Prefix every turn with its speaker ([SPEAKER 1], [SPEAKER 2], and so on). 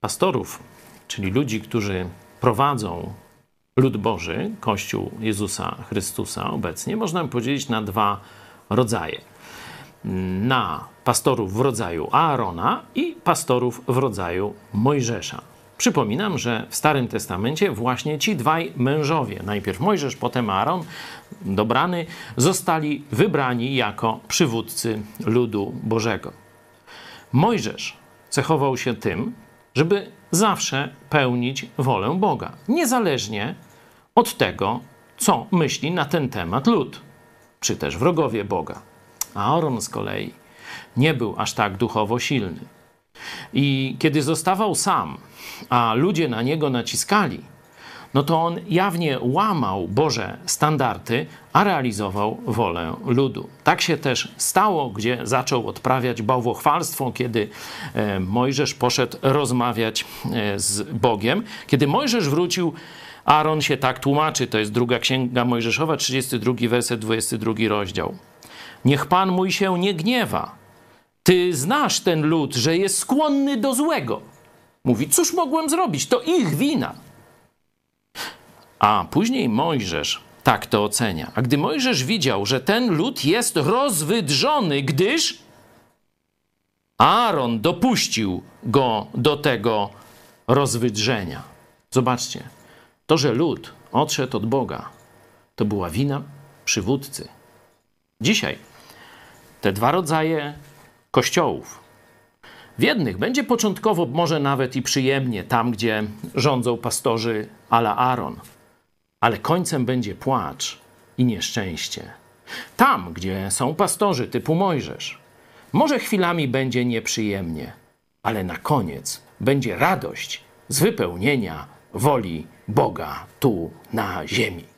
[SPEAKER 1] pastorów, czyli ludzi, którzy prowadzą lud Boży, Kościół Jezusa Chrystusa obecnie, można podzielić na dwa rodzaje. Na pastorów w rodzaju Aarona i pastorów w rodzaju Mojżesza. Przypominam, że w Starym Testamencie właśnie ci dwaj mężowie, najpierw Mojżesz, potem Aaron, dobrany, zostali wybrani jako przywódcy ludu Bożego. Mojżesz cechował się tym, żeby zawsze pełnić wolę Boga, niezależnie od tego, co myśli na ten temat lud, czy też wrogowie Boga. A Aaron z kolei nie był aż tak duchowo silny. I kiedy zostawał sam, a ludzie na niego naciskali, no to on jawnie łamał Boże standardy, a realizował wolę ludu. Tak się też stało, gdzie zaczął odprawiać bałwochwalstwo, kiedy e, Mojżesz poszedł rozmawiać e, z Bogiem. Kiedy Mojżesz wrócił, Aaron się tak tłumaczy, to jest druga księga Mojżeszowa, 32 werset, 22 rozdział. Niech Pan mój się nie gniewa. Ty znasz ten lud, że jest skłonny do złego. Mówi, cóż mogłem zrobić? To ich wina. A później Mojżesz tak to ocenia. A gdy Mojżesz widział, że ten lud jest rozwydrzony, gdyż Aaron dopuścił go do tego rozwydrzenia. Zobaczcie, to, że lud odszedł od Boga, to była wina przywódcy. Dzisiaj te dwa rodzaje kościołów. W jednych będzie początkowo może nawet i przyjemnie, tam gdzie rządzą pastorzy ala Aaron, ale końcem będzie płacz i nieszczęście. Tam, gdzie są pastorzy typu Mojżesz, może chwilami będzie nieprzyjemnie, ale na koniec będzie radość z wypełnienia woli Boga tu na ziemi.